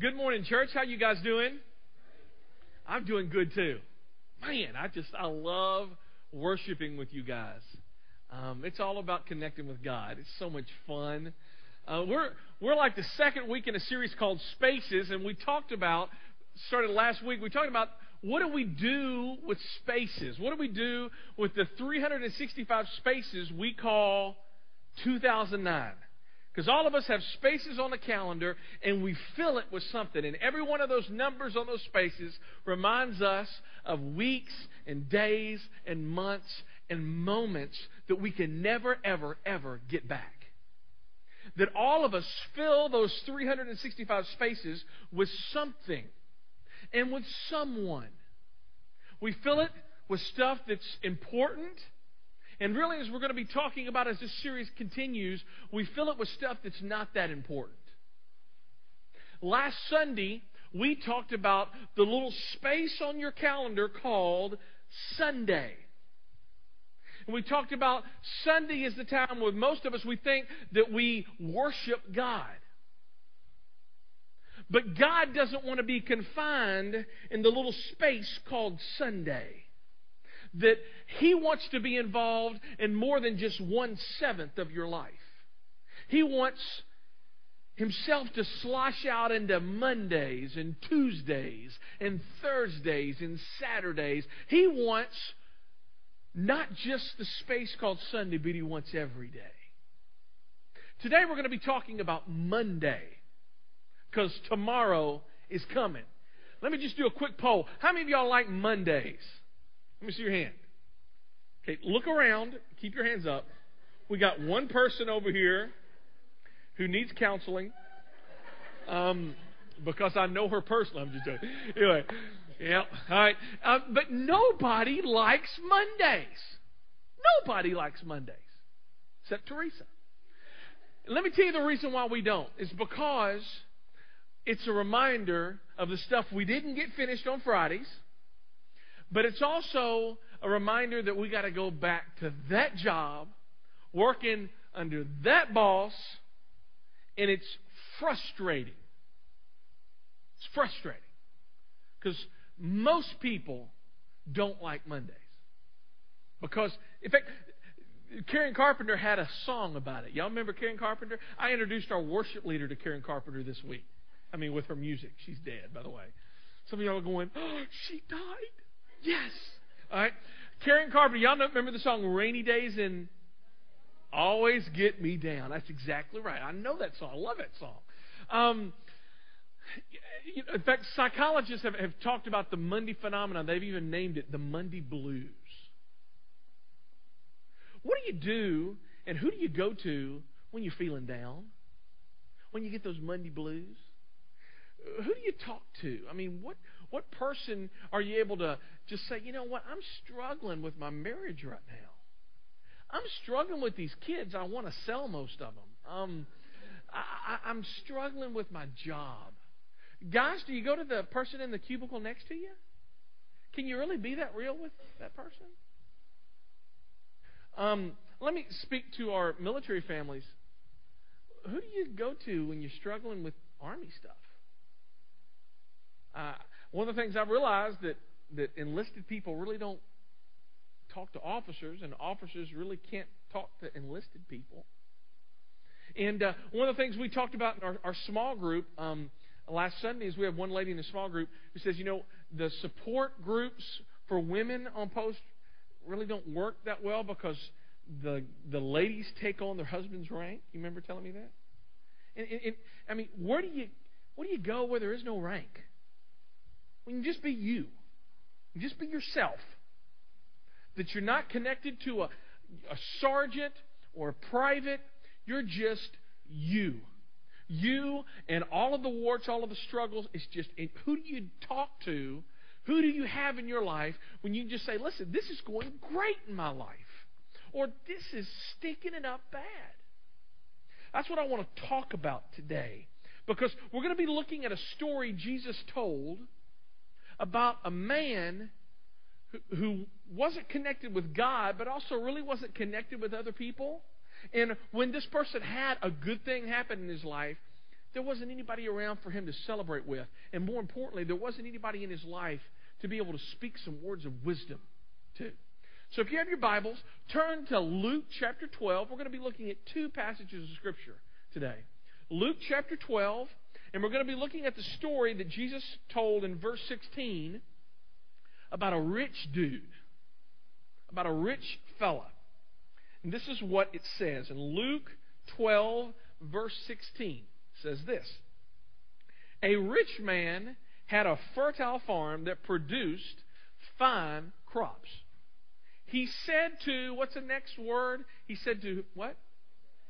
Good morning, church. How you guys doing? I'm doing good too. Man, I just I love worshiping with you guys. Um, it's all about connecting with God. It's so much fun. Uh, we're we're like the second week in a series called Spaces, and we talked about started last week. We talked about what do we do with spaces? What do we do with the 365 spaces we call 2009? Because all of us have spaces on the calendar and we fill it with something. And every one of those numbers on those spaces reminds us of weeks and days and months and moments that we can never, ever, ever get back. That all of us fill those 365 spaces with something and with someone. We fill it with stuff that's important and really, as we're going to be talking about as this series continues, we fill it with stuff that's not that important. Last Sunday, we talked about the little space on your calendar called Sunday. And we talked about Sunday is the time where most of us we think that we worship God. But God doesn't want to be confined in the little space called Sunday that He wants to be involved in more than just one seventh of your life. He wants Himself to slosh out into Mondays and Tuesdays and Thursdays and Saturdays. He wants not just the space called Sunday, but He wants every day. Today we're going to be talking about Monday because tomorrow is coming. Let me just do a quick poll. How many of y'all like Mondays? Let me see your hand. Okay, look around. Keep your hands up. We got one person over here who needs counseling. Um, because I know her personally. I'm just joking. Anyway, yeah, all right. Uh, but nobody likes Mondays. Nobody likes Mondays except Teresa. let me tell you the reason why we don't. It's because it's a reminder of the stuff we didn't get finished on Fridays but it's also a reminder that we got to go back to that job, working under that boss, and it's frustrating. It's frustrating. Because most people don't like Mondays. Because, in fact, Karen Carpenter had a song about it. Y'all remember Karen Carpenter? I introduced our worship leader to Karen Carpenter this week. I mean, with her music. She's dead, by the way. Some of y'all are going, oh, she died. Yes. All right. Karen Carpenter, y'all know, remember the song Rainy Days and Always Get Me Down. That's exactly right. I know that song. I love that song. Um, in fact, psychologists have, have talked about the Monday phenomenon. They've even named it the Monday blues. What do you do and who do you go to when you're feeling down? When you get those Monday blues? Who do you talk to? I mean, what what person are you able to just say, you know what, I'm struggling with my marriage right now. I'm struggling with these kids. I want to sell most of them. Um, I, I'm struggling with my job. Guys, do you go to the person in the cubicle next to you? Can you really be that real with that person? Um, let me speak to our military families. Who do you go to when you're struggling with Army stuff? Uh, one of the things I've realized that, that enlisted people really don't talk to officers, and officers really can't talk to enlisted people. And uh, one of the things we talked about in our, our small group um, last Sunday is we have one lady in the small group who says, you know, the support groups for women on post really don't work that well because the the ladies take on their husband's rank. You remember telling me that? And, and, and I mean, where do you where do you go where there is no rank? When you just be you. you just be yourself. That you're not connected to a, a sergeant or a private. You're just you. You and all of the warts, all of the struggles, it's just who do you talk to? Who do you have in your life when you just say, listen, this is going great in my life? Or this is stinking it up bad? That's what I want to talk about today. Because we're going to be looking at a story Jesus told about a man who, who wasn't connected with God, but also really wasn't connected with other people. And when this person had a good thing happen in his life, there wasn't anybody around for him to celebrate with. And more importantly, there wasn't anybody in his life to be able to speak some words of wisdom to. So if you have your Bibles, turn to Luke chapter 12. We're going to be looking at two passages of Scripture today. Luke chapter 12, and we're going to be looking at the story that Jesus told in verse 16 about a rich dude, about a rich fella. And this is what it says in Luke 12, verse 16 says this A rich man had a fertile farm that produced fine crops. He said to, what's the next word? He said to what?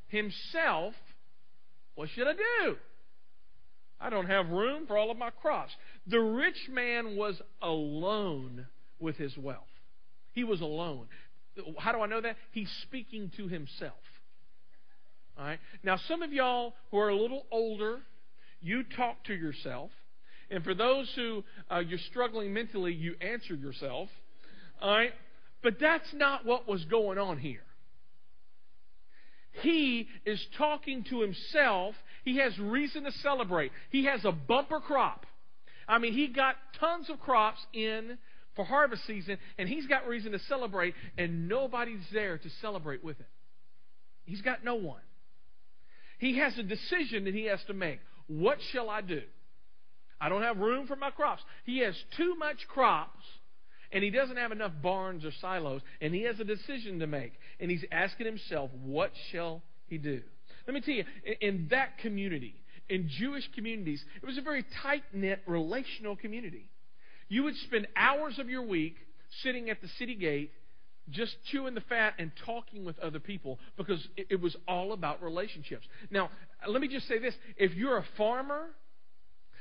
Himself, What should I do? I don't have room for all of my crops. The rich man was alone with his wealth. He was alone. How do I know that? He's speaking to himself. All right. Now, some of y'all who are a little older, you talk to yourself, and for those who uh, you're struggling mentally, you answer yourself. All right. But that's not what was going on here. He is talking to himself. He has reason to celebrate. He has a bumper crop. I mean, he got tons of crops in for harvest season, and he's got reason to celebrate, and nobody's there to celebrate with him. He's got no one. He has a decision that he has to make. What shall I do? I don't have room for my crops. He has too much crops, and he doesn't have enough barns or silos, and he has a decision to make. And he's asking himself, what shall he do? Let me tell you, in that community, in Jewish communities, it was a very tight knit relational community. You would spend hours of your week sitting at the city gate just chewing the fat and talking with other people because it, was all about relationships. Now, let me just say this if you're a farmer,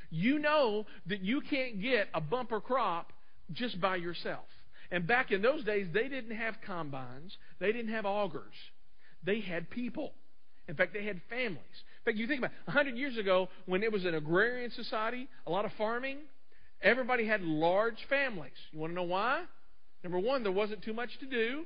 you know that you can't get a bumper crop just by yourself. And back in those days, they didn't have combines, they didn't have augers, they had people. In fact, they had families. In fact, you think about it, 100 years ago, when it was an agrarian society, a lot of farming, everybody had large families. You want to know why? Number one, there wasn't too much to do.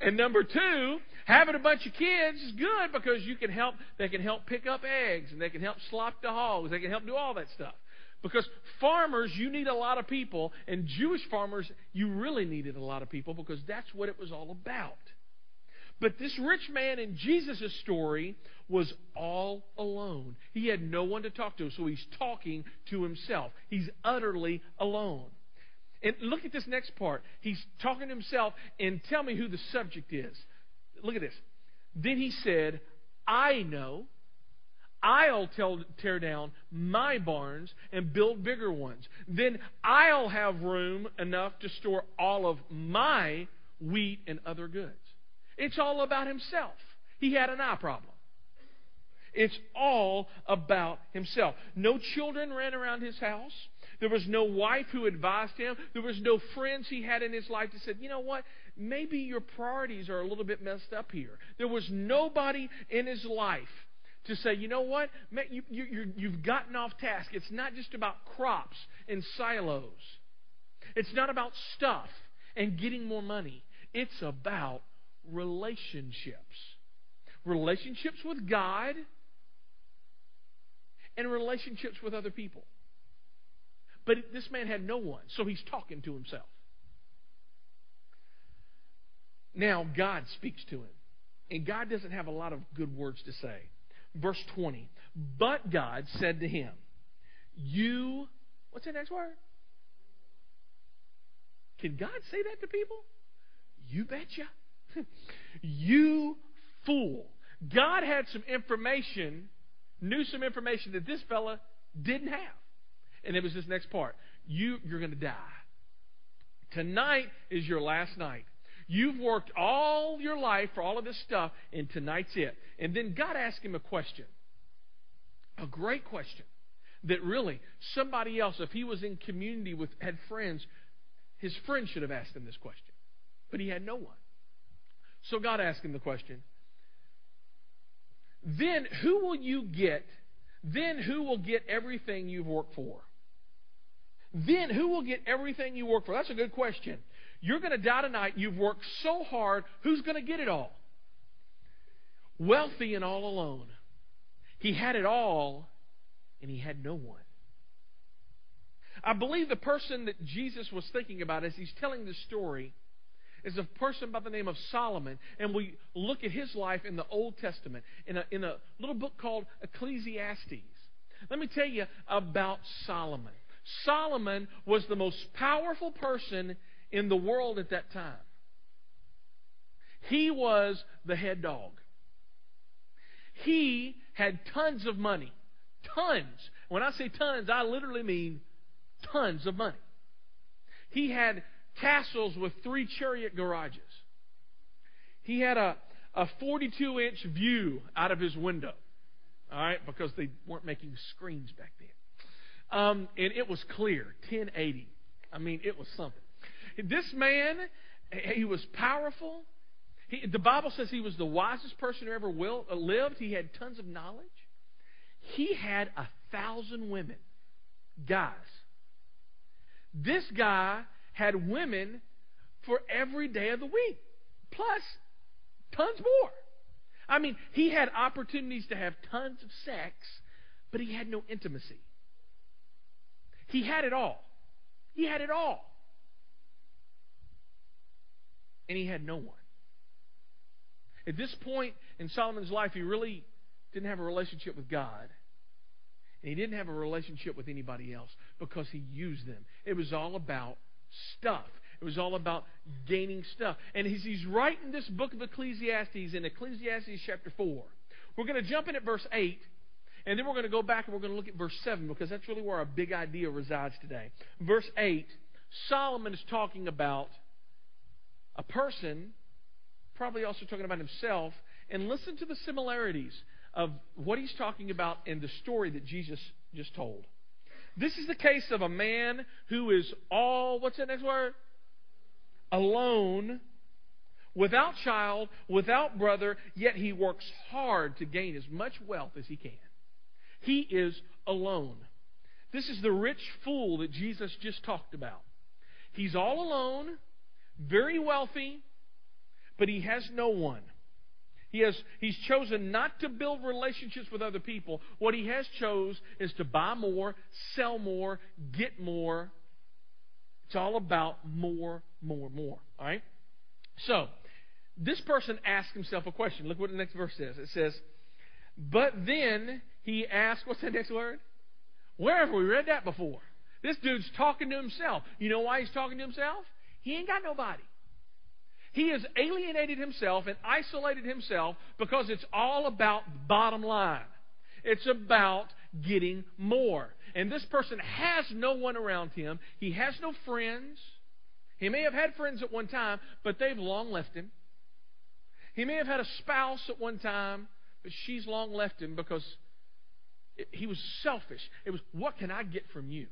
And number two, having a bunch of kids is good because you can help. They can help pick up eggs, and they can help slop the hogs. They can help do all that stuff. Because farmers, you need a lot of people, and Jewish farmers, you really needed a lot of people because that's what it was all about. But this rich man in Jesus' story was all alone. He had no one to talk to, so he's talking to himself. He's utterly alone. And look at this next part. He's talking to himself, and tell me who the subject is. Look at this. Then he said, I know. I'll tell, tear down my barns and build bigger ones. Then I'll have room enough to store all of my wheat and other goods. It's all about himself. He had an eye problem. It's all about himself. No children ran around his house. There was no wife who advised him. There was no friends he had in his life that said, you know what? Maybe your priorities are a little bit messed up here. There was nobody in his life to say, you know what? You, you, you've gotten off task. It's not just about crops and silos, it's not about stuff and getting more money. It's about relationships. Relationships with God and relationships with other people. But this man had no one, so he's talking to himself. Now, God speaks to him. And God doesn't have a lot of good words to say. Verse 20. But God said to him, You, what's the next word? Can God say that to people? You betcha. you fool. God had some information, knew some information that this fella didn't have. And it was this next part. You, you're going to die. Tonight is your last night. You've worked all your life for all of this stuff, and tonight's it. And then God asked him a question. A great question. That really, somebody else, if he was in community with, had friends, his friend should have asked him this question. But he had no one. So God asked him the question. Then who will you get? Then who will get everything you've worked for? Then who will get everything you work for? That's a good question. You're going to die tonight. You've worked so hard. Who's going to get it all? Wealthy and all alone. He had it all, and he had no one. I believe the person that Jesus was thinking about as he's telling this story is a person by the name of Solomon, and we look at his life in the Old Testament in a, in a little book called Ecclesiastes. Let me tell you about Solomon. Solomon was the most powerful person in the world at that time. He was the head dog. He had tons of money. Tons. When I say tons, I literally mean tons of money. He had castles with three chariot garages. He had a, a 42 inch view out of his window. All right, because they weren't making screens back then. Um, and it was clear, 1080. I mean, it was something. This man, he was powerful. He, the Bible says he was the wisest person who ever will, uh, lived. He had tons of knowledge. He had a thousand women, guys. This guy had women for every day of the week, plus tons more. I mean, he had opportunities to have tons of sex, but he had no intimacy. He had it all. He had it all. And he had no one. At this point in Solomon's life, he really didn't have a relationship with God. And he didn't have a relationship with anybody else because he used them. It was all about stuff. It was all about gaining stuff. And as he's writing this book of Ecclesiastes in Ecclesiastes chapter 4, we're going to jump in at verse 8, and then we're going to go back and we're going to look at verse 7 because that's really where our big idea resides today. Verse 8, Solomon is talking about a person, probably also talking about himself, and listen to the similarities of what he's talking about in the story that Jesus just told. This is the case of a man who is all, what's that next word? Alone, without child, without brother, yet he works hard to gain as much wealth as he can. He is alone. This is the rich fool that Jesus just talked about. He's all alone, very wealthy, but he has no one. He has, he's chosen not to build relationships with other people. What he has chose is to buy more, sell more, get more. It's all about more, more, more. All right? So, this person asks himself a question. Look what the next verse says. It says, But then he asked, what's the next word? Where have we read that before? This dude's talking to himself. You know why he's talking to himself? He ain't got nobody. He has alienated himself and isolated himself because it's all about bottom line. It's about getting more. And this person has no one around him. He has no friends. He may have had friends at one time, but they've long left him. He may have had a spouse at one time, but she's long left him because he was selfish. It was, what can I get from you?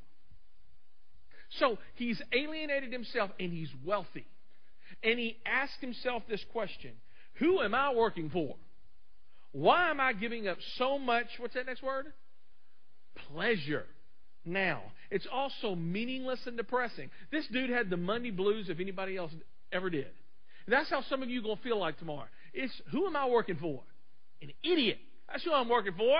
So he's alienated himself and he's wealthy. And he asked himself this question Who am I working for? Why am I giving up so much? What's that next word? Pleasure. Now, it's also meaningless and depressing. This dude had the money blues if anybody else ever did. that's how some of you are going to feel like tomorrow. It's who am I working for? An idiot. That's who I'm working for.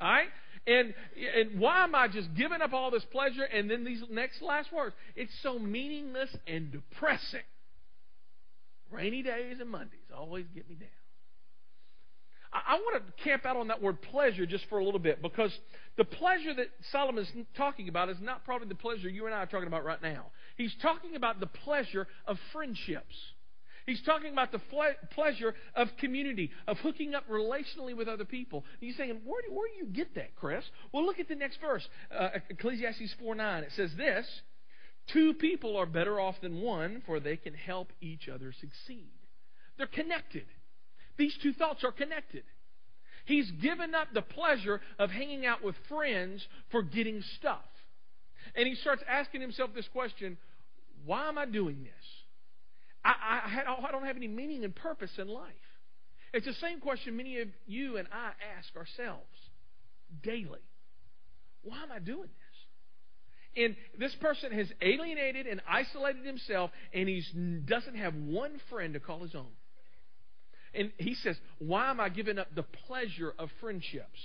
All right? And, and why am I just giving up all this pleasure? And then these next last words. It's so meaningless and depressing. Rainy days and Mondays always get me down. I, I want to camp out on that word pleasure just for a little bit because the pleasure that Solomon's talking about is not probably the pleasure you and I are talking about right now. He's talking about the pleasure of friendships. He's talking about the pleasure of community, of hooking up relationally with other people. And you're saying, where do, where do you get that, Chris? Well, look at the next verse. Uh, Ecclesiastes 4 9. It says this Two people are better off than one, for they can help each other succeed. They're connected. These two thoughts are connected. He's given up the pleasure of hanging out with friends for getting stuff. And he starts asking himself this question why am I doing this? I, I, I don't have any meaning and purpose in life. It's the same question many of you and I ask ourselves daily. Why am I doing this? And this person has alienated and isolated himself, and he doesn't have one friend to call his own. And he says, Why am I giving up the pleasure of friendships?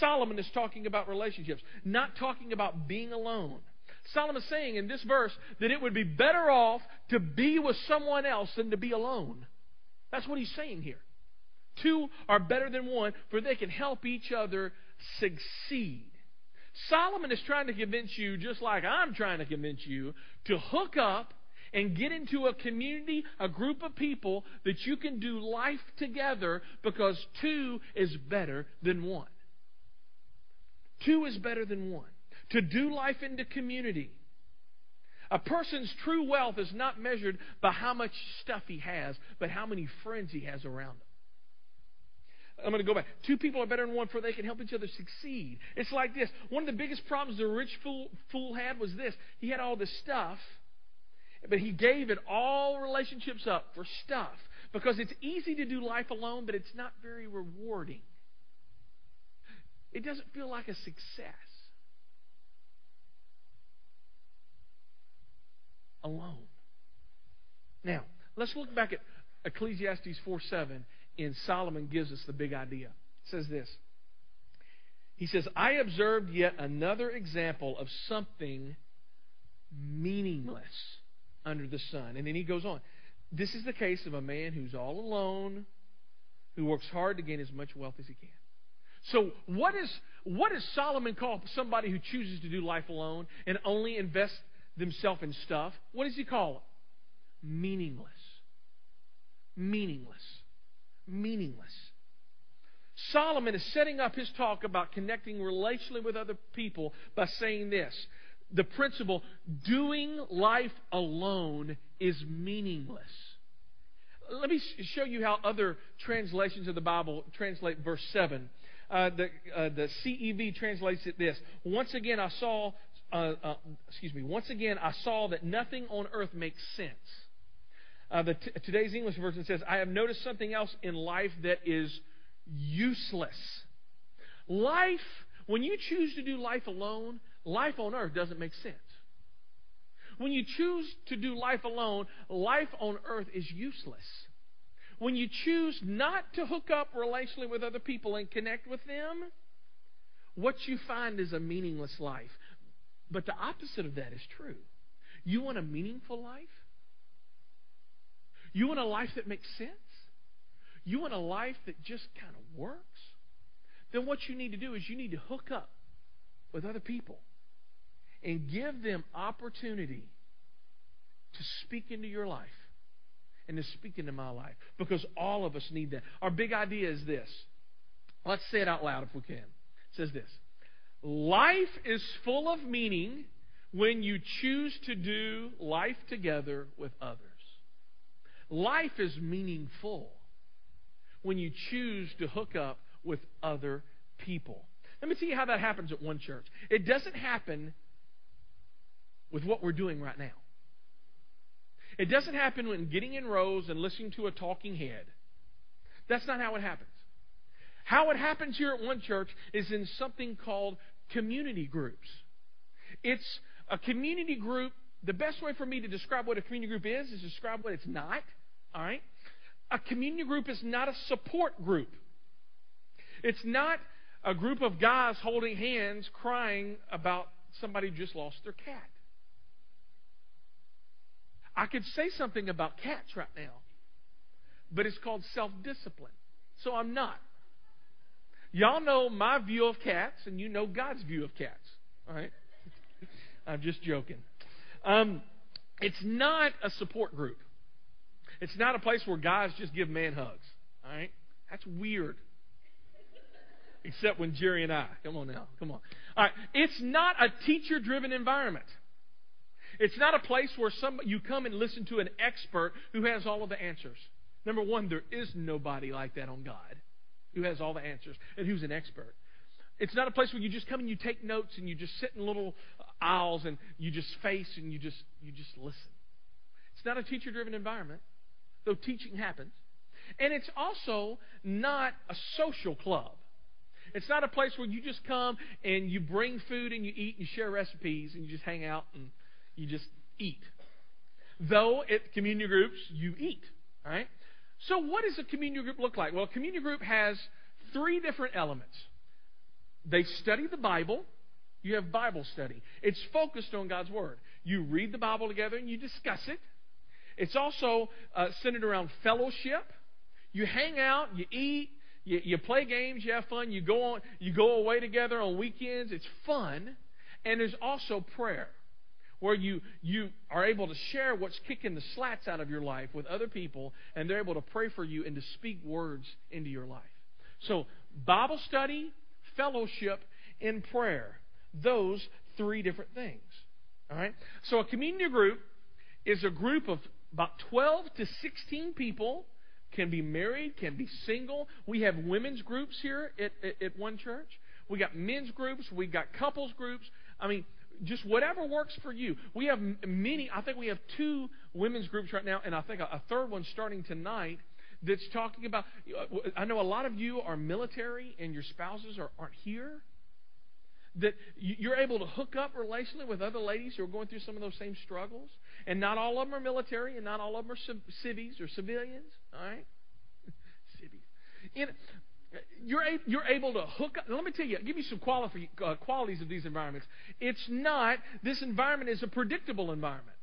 Solomon is talking about relationships, not talking about being alone. Solomon is saying in this verse that it would be better off to be with someone else than to be alone. That's what he's saying here. Two are better than one, for they can help each other succeed. Solomon is trying to convince you, just like I'm trying to convince you, to hook up and get into a community, a group of people that you can do life together because two is better than one. Two is better than one. To do life into community. A person's true wealth is not measured by how much stuff he has, but how many friends he has around him. I'm going to go back. Two people are better than one for they can help each other succeed. It's like this. One of the biggest problems the rich fool, fool had was this. He had all this stuff, but he gave it all relationships up for stuff because it's easy to do life alone, but it's not very rewarding. It doesn't feel like a success. Alone. Now, let's look back at Ecclesiastes 4 7 in Solomon gives us the big idea. It says this. He says, I observed yet another example of something meaningless under the sun. And then he goes on. This is the case of a man who's all alone, who works hard to gain as much wealth as he can. So, what is what does Solomon call somebody who chooses to do life alone and only invest themselves in stuff? What does he call it? Meaningless. Meaningless meaningless. Solomon is setting up his talk about connecting relationally with other people by saying this the principle doing life alone is meaningless. Let me show you how other translations of the Bible translate verse 7. Uh, the, uh, the CEV translates it this Once again, I saw, uh, uh excuse me, once again, I saw that nothing on earth makes sense. Uh, the t- today's English version says, I have noticed something else in life that is useless. Life, when you choose to do life alone, life on earth doesn't make sense. When you choose to do life alone, life on earth is useless. When you choose not to hook up relationally with other people and connect with them, what you find is a meaningless life. But the opposite of that is true. You want a meaningful life? You want a life that makes sense? You want a life that just kind of works? Then what you need to do is you need to hook up with other people and give them opportunity to speak into your life and to speak into my life because all of us need that. Our big idea is this. Let's say it out loud if we can. It says this Life is full of meaning when you choose to do life together with others. Life is meaningful when you choose to hook up with other people. Let me you how that happens at one church. It doesn't happen with what we're doing right now. It doesn't happen when getting in rows and listening to a talking head. That's not how it happens. How it happens here at one church is in something called community groups. It's a community group. The best way for me to describe what a community group is is describe what it's not. All right? A community group is not a support group. It's not a group of guys holding hands crying about somebody just lost their cat. I could say something about cats right now, but it's called self discipline. So I'm not. Y'all know my view of cats, and you know God's view of cats. All right? I'm just joking. Um, it's not a support group. It's not a place where guys just give man hugs. All right? That's weird. Except when Jerry and I. Come on now. Come on. All right. It's not a teacher driven environment. It's not a place where some, you come and listen to an expert who has all of the answers. Number one, there is nobody like that on God who has all the answers and who's an expert. It's not a place where you just come and you take notes and you just sit in little aisles and you just face and you just you just listen. It's not a teacher driven environment though teaching happens. And it's also not a social club. It's not a place where you just come and you bring food and you eat and share recipes and you just hang out and you just eat. Though at community groups, you eat. Right? So, what does a community group look like? Well, a community group has three different elements they study the Bible. You have Bible study. It's focused on God's Word. You read the Bible together and you discuss it. It's also uh, centered around fellowship. You hang out, you eat, you, you play games, you have fun, you go on, you go away together on weekends. It's fun. And there's also prayer where you, you are able to share what's kicking the slats out of your life with other people, and they're able to pray for you and to speak words into your life. So, Bible study, fellowship, and prayer. Those three different things. All right? So, a community group is a group of about 12 to 16 people, can be married, can be single. We have women's groups here at, at, at one church. We got men's groups, we got couples groups. I mean, just whatever works for you. We have many, I think we have two women's groups right now, and I think a, third one starting tonight that's talking about. I know a lot of you are military and your spouses are, aren't here. That you're able to hook up relationally with other ladies who are going through some of those same struggles. And not all of them are military, and not all of them are civies or civilians. All right? civies. You're, you're able to hook up. Let me tell you, give you some quality, uh, qualities of these environments. It's not, this environment is a predictable environment.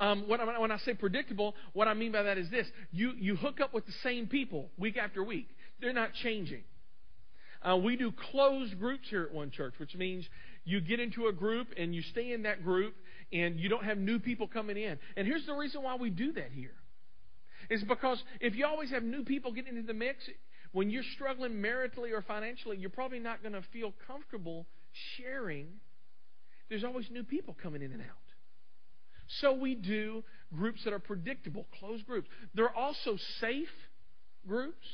Um, when, I, when I say predictable, what I mean by that is this you, you hook up with the same people week after week, they're not changing. Uh, we do closed groups here at one church, which means you get into a group and you stay in that group and you don't have new people coming in. And here's the reason why we do that here. Is because if you always have new people getting into the mix, when you're struggling maritally or financially, you're probably not going to feel comfortable sharing. There's always new people coming in and out. So we do groups that are predictable, closed groups. There are also safe groups.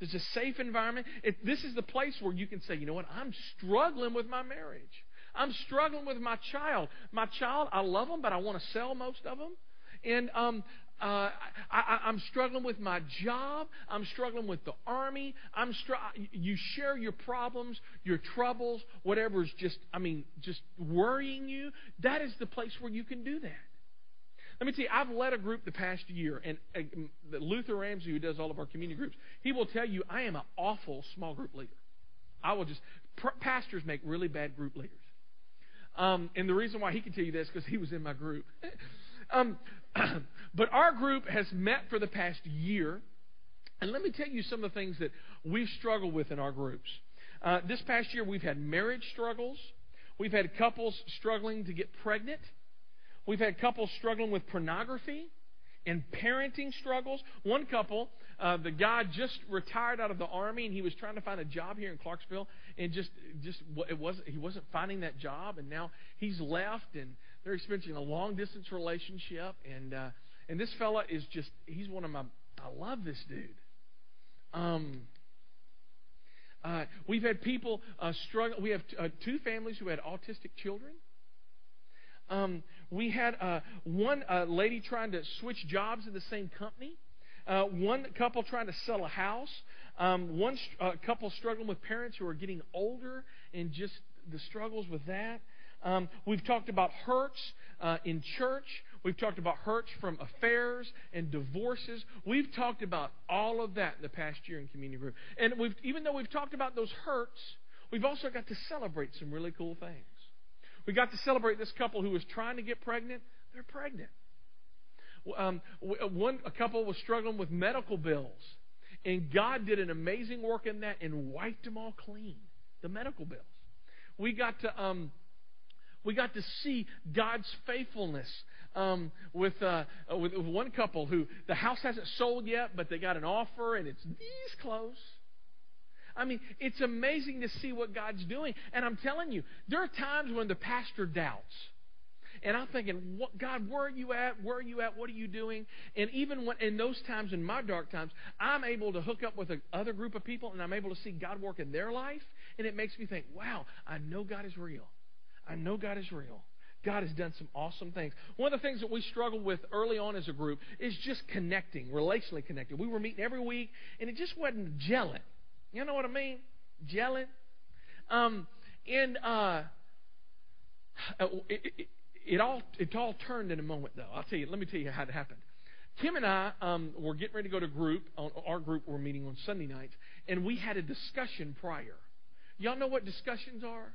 There's a safe environment. It, this is the place where you can say, you know what, I'm struggling with my marriage. I'm struggling with my child. My child, I love them, but I want to sell most of them. And um, uh, I, am struggling with my job. I'm struggling with the army. I'm str- you share your problems, your troubles, whatever's just, I mean, just worrying you. That is the place where you can do that. Let me tell you, I've led a group the past year, and uh, Luther Ramsey, who does all of our community groups, he will tell you I am an awful small group leader. I will just, pr- pastors make really bad group leaders. Um, and the reason why he can tell you this is because he was in my group. um, but our group has met for the past year. And let me tell you some of the things that we've struggled with in our groups. Uh, this past year, we've had marriage struggles. We've had couples struggling to get pregnant. We've had couples struggling with pornography and parenting struggles. One couple, uh, the guy just retired out of the army and he was trying to find a job here in Clarksville and just just it wasn't he wasn't finding that job and now he's left and they're experiencing a long distance relationship, and uh, and this fella is just he's one of my I love this dude. Um, uh, we've had people uh, struggle. We have t- uh, two families who had autistic children. Um, we had uh, one uh, lady trying to switch jobs in the same company. Uh, one couple trying to sell a house. Um, one uh, couple struggling with parents who are getting older and just the struggles with that. Um, we've talked about hurts uh, in church. We've talked about hurts from affairs and divorces. We've talked about all of that in the past year in community group. And we've, even though we've talked about those hurts, we've also got to celebrate some really cool things. We got to celebrate this couple who was trying to get pregnant. They're pregnant. Um, one a couple was struggling with medical bills, and God did an amazing work in that and wiped them all clean. The medical bills. We got to um, we got to see God's faithfulness um, with, uh, with one couple who the house hasn't sold yet, but they got an offer and it's these close. I mean, it's amazing to see what God's doing. And I'm telling you, there are times when the pastor doubts. And I'm thinking, God, where are you at? Where are you at? What are you doing? And even when, in those times, in my dark times, I'm able to hook up with another group of people and I'm able to see God work in their life. And it makes me think, wow, I know God is real. I know God is real. God has done some awesome things. One of the things that we struggled with early on as a group is just connecting, relationally connecting. We were meeting every week, and it just wasn't gelling. You know what I mean? Gelling. Um, and uh, it, it, it, all it all turned in a moment, though. I'll tell you. Let me tell you how it happened. Kim and I um, were getting ready to go to group. On our group, we're meeting on Sunday nights, and we had a discussion prior Y'all know what discussions are?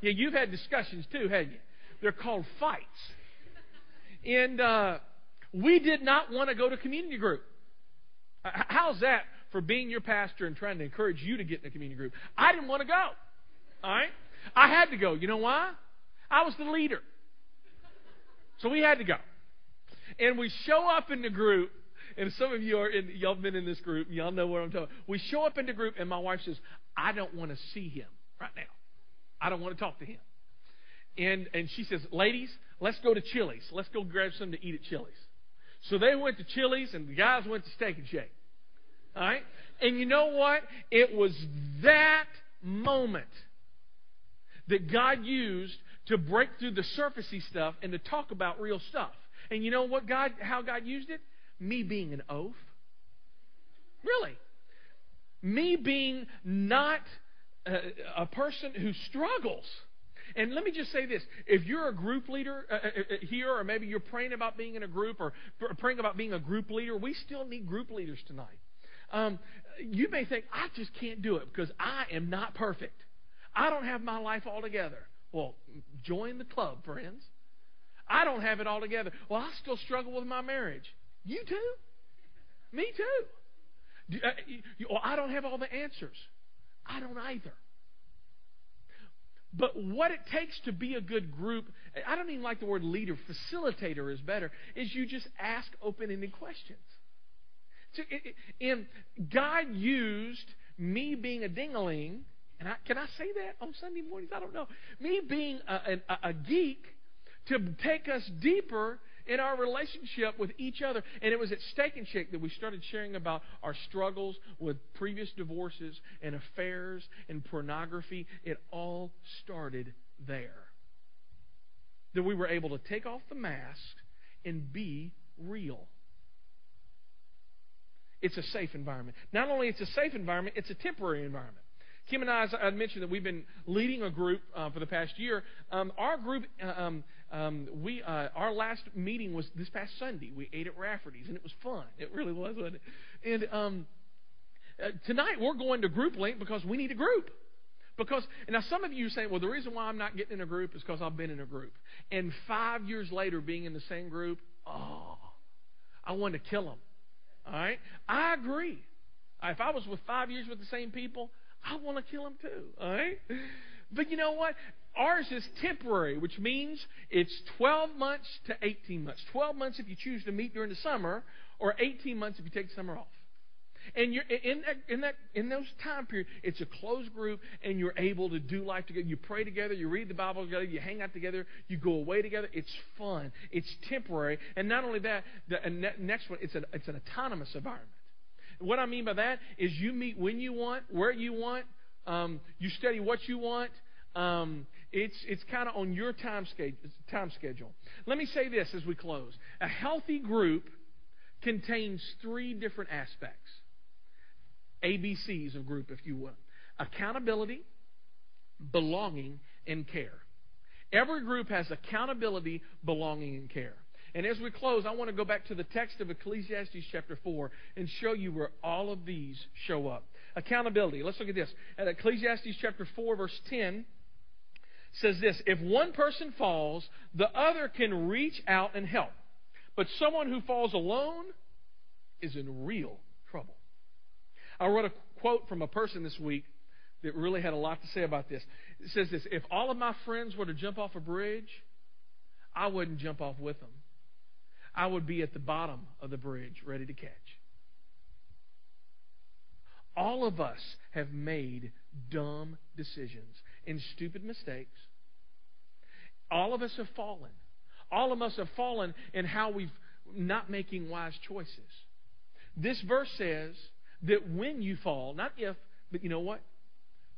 Yeah, you've had discussions too, haven't you? They're called fights. And uh, we did not want to go to community group. How's that for being your pastor and trying to encourage you to get in a community group? I didn't want to go. All right? I had to go. You know why? I was the leader. So we had to go. And we show up in the group, and some of you are in, y'all been in this group, y'all know what I'm talking. We show up in the group, and my wife says, "I don't want to see him right now. I don't want to talk to him." And and she says, "Ladies, let's go to Chili's. Let's go grab something to eat at Chili's." So they went to Chili's, and the guys went to Steak and Shake. All right, and you know what? It was that moment that God used to break through the surfacey stuff and to talk about real stuff. And you know what God how God used it? Me being an oaf. Really. Me being not a, person who struggles. And let me just say this: if you're a group leader uh, uh, uh here, or maybe you're praying about being in a group, or praying about being a group leader, we still need group leaders tonight. Um, you may think I just can't do it because I am not perfect. I don't have my life all together. Well, join the club, friends. I don't have it all together. Well, I still struggle with my marriage. You too? Me too. Uh, well, I don't have all the answers. I don't either. But what it takes to be a good group, I don't even like the word leader, facilitator is better, is you just ask open ended questions. So, And God used me being a dingaling and I, can I say that on Sunday mornings? I don't know. Me being a, a, a geek to take us deeper in our relationship with each other. And it was at Steak and Shake that we started sharing about our struggles with previous divorces and affairs and pornography. It all started there. That we were able to take off the mask and be real. It's a safe environment. Not only it's a safe environment, it's a temporary environment. Kim and I, I mentioned, that we've been leading a group uh, for the past year. Um, our group, uh, um, um, we, uh, our last meeting was this past Sunday. We ate at Rafferty's, and it was fun. It really was, wasn't it? And um, uh, tonight we're going to Group Link because we need a group. Because now some of you say, well, the reason why I'm not getting in a group is because I've been in a group. And five years later, being in the same group, oh, I want to kill them. All right, I agree. If I was with five years with the same people, I want to kill him too. All right? But you know what? Ours is temporary, which means it's 12 months to 18 months. 12 months if you choose to meet during the summer, or 18 months if you take summer off. And you're in that, in that in those time period, it's a closed group, and you're able to do life together. You pray together, you read the Bible together, you hang out together, you go away together. It's fun. It's temporary, and not only that, the next one, it's an it's an autonomous environment. What I mean by that is you meet when you want, where you want, um, you study what you want. Um, it's it's kind of on your time, time schedule. Let me say this as we close. A healthy group contains three different aspects. ABCs of group, if you will. Accountability, belonging, and care. Every group has accountability, belonging, and care. And as we close, I want to go back to the text of Ecclesiastes chapter 4 and show you where all of these show up. Accountability. Let's look at this. At Ecclesiastes chapter 4, verse 10 says this If one person falls, the other can reach out and help. But someone who falls alone is in real trouble. I wrote a quote from a person this week that really had a lot to say about this. It says this If all of my friends were to jump off a bridge, I wouldn't jump off with them. I would be at the bottom of the bridge ready to catch. All of us have made dumb decisions and stupid mistakes. All of us have fallen. All of us have fallen in how we've not making wise choices. This verse says that when you fall, not if, but you know what?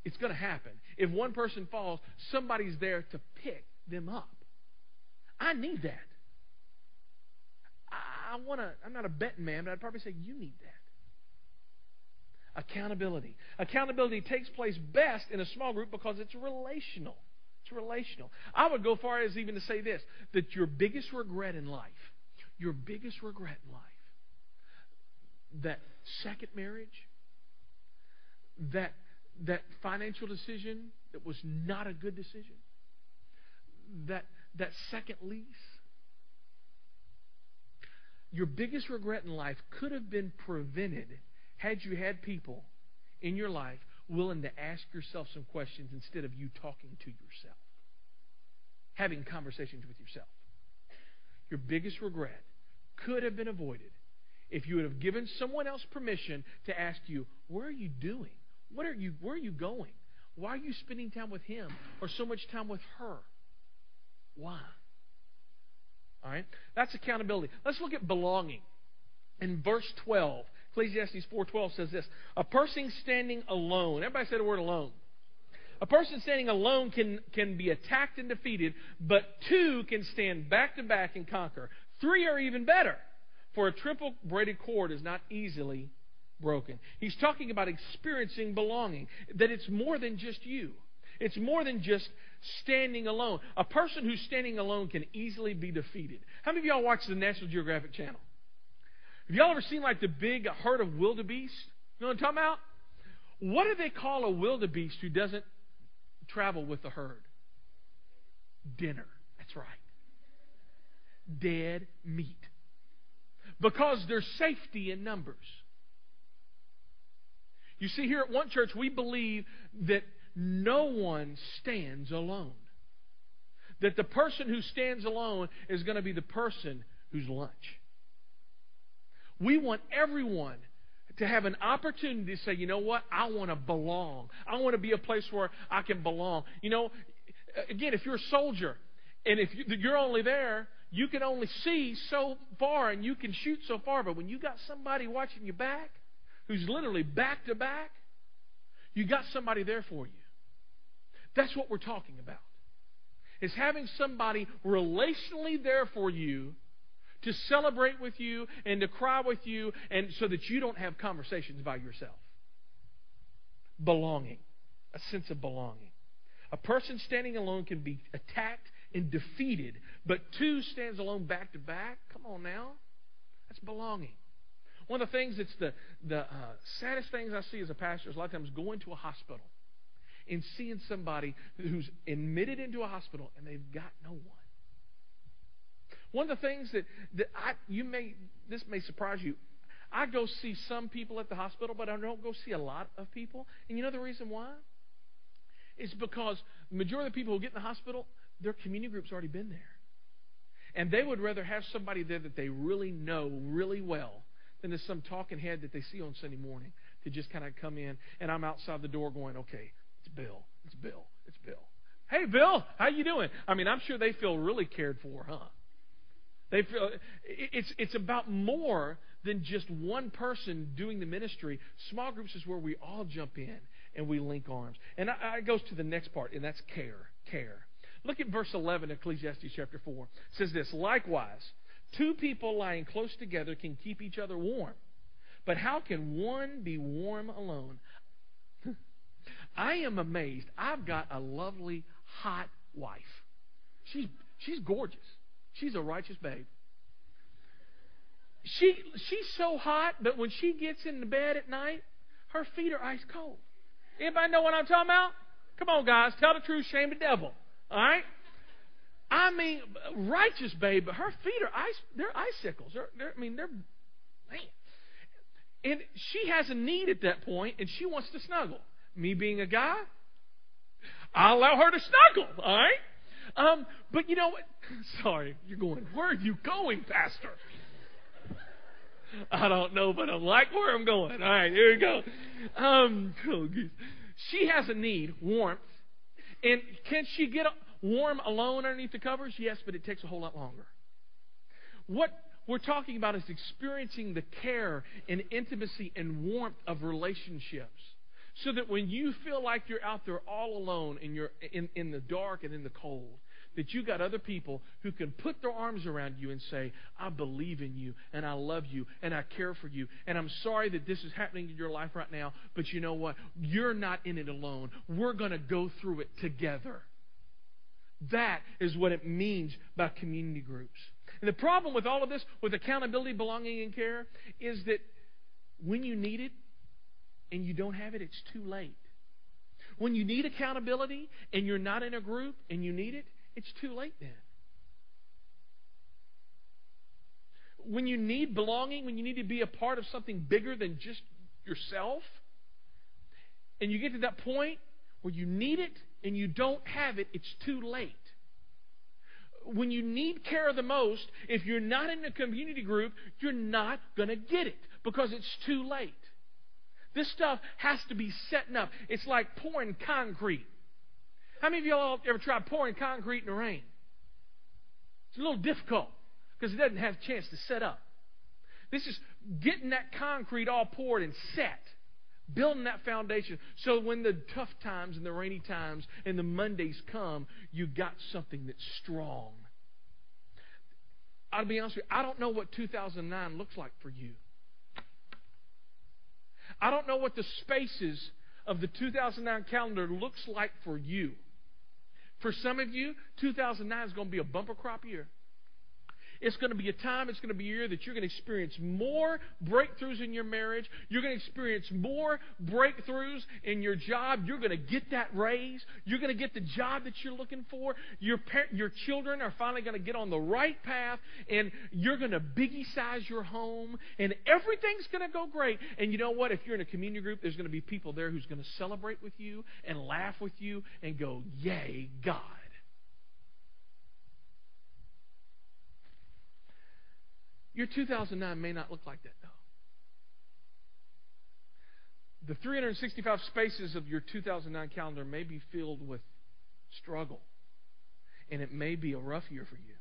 It's going to happen. If one person falls, somebody's there to pick them up. I need that. I want to, I'm not a betting man, but I'd probably say you need that. Accountability. Accountability takes place best in a small group because it's relational. It's relational. I would go far as even to say this that your biggest regret in life, your biggest regret in life, that second marriage, that that financial decision that was not a good decision, that, that second lease, your biggest regret in life could have been prevented had you had people in your life willing to ask yourself some questions instead of you talking to yourself, having conversations with yourself. Your biggest regret could have been avoided if you would have given someone else permission to ask you, Where are you doing? What are you, where are you going? Why are you spending time with him or so much time with her? Why? All right? That's accountability. Let's look at belonging. In verse 12, Ecclesiastes 4:12 says this, a person standing alone. Everybody say the word alone. A person standing alone can, can be attacked and defeated, but two can stand back to back and conquer. Three are even better, for a triple braided cord is not easily broken. He's talking about experiencing belonging, that it's more than just you. It's more than just standing alone. A person who's standing alone can easily be defeated. How many of y'all watch the National Geographic Channel? Have y'all ever seen like the big herd of wildebeest? You know what I'm talking about? What do they call a wildebeest who doesn't travel with the herd? Dinner. That's right. Dead meat. Because there's safety in numbers. You see, here at One Church, we believe that no one stands alone. That the person who stands alone is going to be the person who's lunch. We want everyone to have an opportunity to say, you know what, I want to belong. I want to be a place where I can belong. You know, again, if you're a soldier and if you're only there, you can only see so far and you can shoot so far. But when you got somebody watching your back who's literally back to back, you got somebody there for you. That's what we're talking about. Is having somebody relationally there for you to celebrate with you and to cry with you and so that you don't have conversations by yourself. Belonging. A sense of belonging. A person standing alone can be attacked and defeated, but two stands alone back to back. Come on now. That's belonging. One of the things that's the, the uh, saddest things I see as a pastor is a lot of times going to a hospital and seeing somebody who's admitted into a hospital and they've got no one. One of the things that, that I, you may, this may surprise you. I go see some people at the hospital, but I don't go see a lot of people. And you know the reason why? It's because the majority of the people who get in the hospital, their community group's already been there. And they would rather have somebody there that they really know really well than to some talking head that they see on Sunday morning to just kind of come in and I'm outside the door going, okay, it's Bill, it's Bill, it's Bill. Hey, Bill, how you doing? I mean, I'm sure they feel really cared for, huh? They feel it's it's about more than just one person doing the ministry. Small groups is where we all jump in and we link arms. And it goes to the next part, and that's care. Care. Look at verse 11 of Ecclesiastes chapter 4. It says this Likewise, two people lying close together can keep each other warm. But how can one be warm alone? I am amazed. I've got a lovely, hot wife. She's, she's gorgeous. She's a righteous babe. She she's so hot, but when she gets in the bed at night, her feet are ice cold. Anybody know what I'm talking about? Come on, guys, tell the truth, shame the devil. All right. I mean, righteous babe, but her feet are ice. They're icicles. They're, they're, I mean, they're man. And she has a need at that point, and she wants to snuggle. Me being a guy, I allow her to snuggle. All right. Um, but you know what? Sorry, you're going, where are you going, Pastor? I don't know, but I'm like where I'm going. All right, here we go. Um, oh, she has a need, warmth. And can she get warm alone underneath the covers? Yes, but it takes a whole lot longer. What we're talking about is experiencing the care and intimacy and warmth of relationships. So that when you feel like you're out there all alone and you're in, in the dark and in the cold, that you got other people who can put their arms around you and say, I believe in you and I love you and I care for you. And I'm sorry that this is happening in your life right now, but you know what? You're not in it alone. We're going to go through it together. That is what it means by community groups. And the problem with all of this, with accountability, belonging, and care, is that when you need it and you don't have it, it's too late. When you need accountability and you're not in a group and you need it, it's too late then. When you need belonging, when you need to be a part of something bigger than just yourself, and you get to that point where you need it and you don't have it, it's too late. When you need care the most, if you're not in a community group, you're not going to get it because it's too late. This stuff has to be setting up. It's like pouring concrete. How many of y'all ever tried pouring concrete in the rain? It's a little difficult because it doesn't have a chance to set up. This is getting that concrete all poured and set, building that foundation. So when the tough times and the rainy times and the Mondays come, you got something that's strong. I'll be honest with you, I don't know what 2009 looks like for you. I don't know what the spaces of the 2009 calendar looks like for you. For some of you, 2009 is going to be a bumper crop year. It's going to be a time, it's going to be a year that you're going to experience more breakthroughs in your marriage. You're going to experience more breakthroughs in your job. You're going to get that raise. You're going to get the job that you're looking for. Your, par- your children are finally going to get on the right path, and you're going to biggie size your home, and everything's going to go great. And you know what? If you're in a community group, there's going to be people there who's going to celebrate with you and laugh with you and go, Yay, God. Your 2009 may not look like that, though. The 365 spaces of your 2009 calendar may be filled with struggle, and it may be a rough year for you.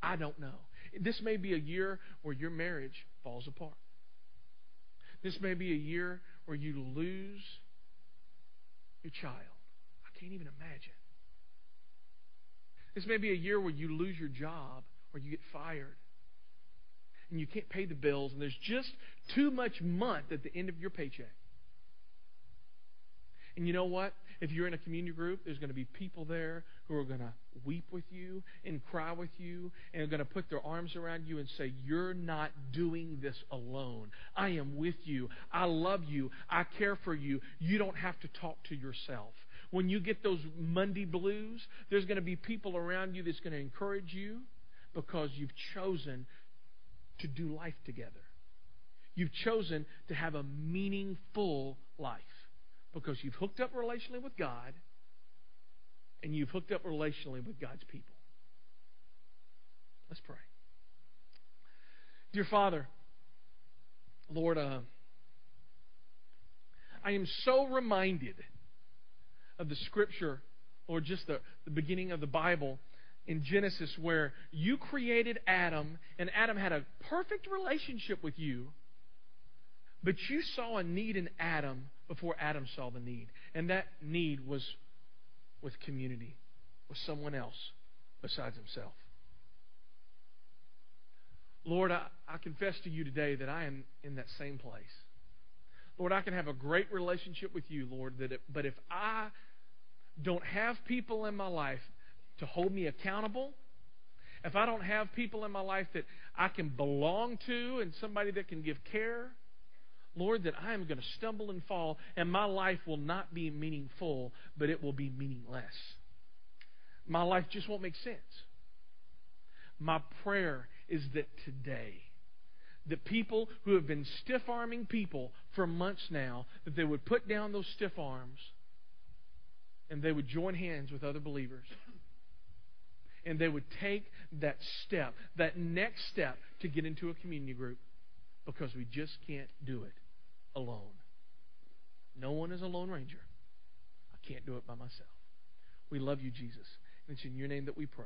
I don't know. This may be a year where your marriage falls apart. This may be a year where you lose your child. I can't even imagine. This may be a year where you lose your job or you get fired and you can't pay the bills, and there's just too much month at the end of your paycheck. And you know what? If you're in a community group, there's going to be people there who are going to weep with you and cry with you and are going to put their arms around you and say, You're not doing this alone. I am with you. I love you. I care for you. You don't have to talk to yourself. When you get those Monday blues, there's going to be people around you that's going to encourage you because you've chosen to do life together. You've chosen to have a meaningful life because you've hooked up relationally with God and you've hooked up relationally with God's people. Let's pray. Dear Father, Lord, uh, I am so reminded of the scripture, or just the, the beginning of the Bible in Genesis where you created Adam, and Adam had a perfect relationship with you, but you saw a need in Adam before Adam saw the need. And that need was with community, with someone else besides himself. Lord, I, I confess to you today that I am in that same place. Lord, I can have a great relationship with you, Lord, that it, but if I don't have people in my life to hold me accountable, if I don't have people in my life that I can belong to and somebody that can give care, Lord, that I am going to stumble and fall, and my life will not be meaningful, but it will be meaningless. My life just won't make sense. My prayer is that today, the people who have been stiff arming people for months now, that they would put down those stiff arms and they would join hands with other believers and they would take that step, that next step to get into a community group because we just can't do it alone. No one is a lone ranger. I can't do it by myself. We love you, Jesus. And it's in your name that we pray.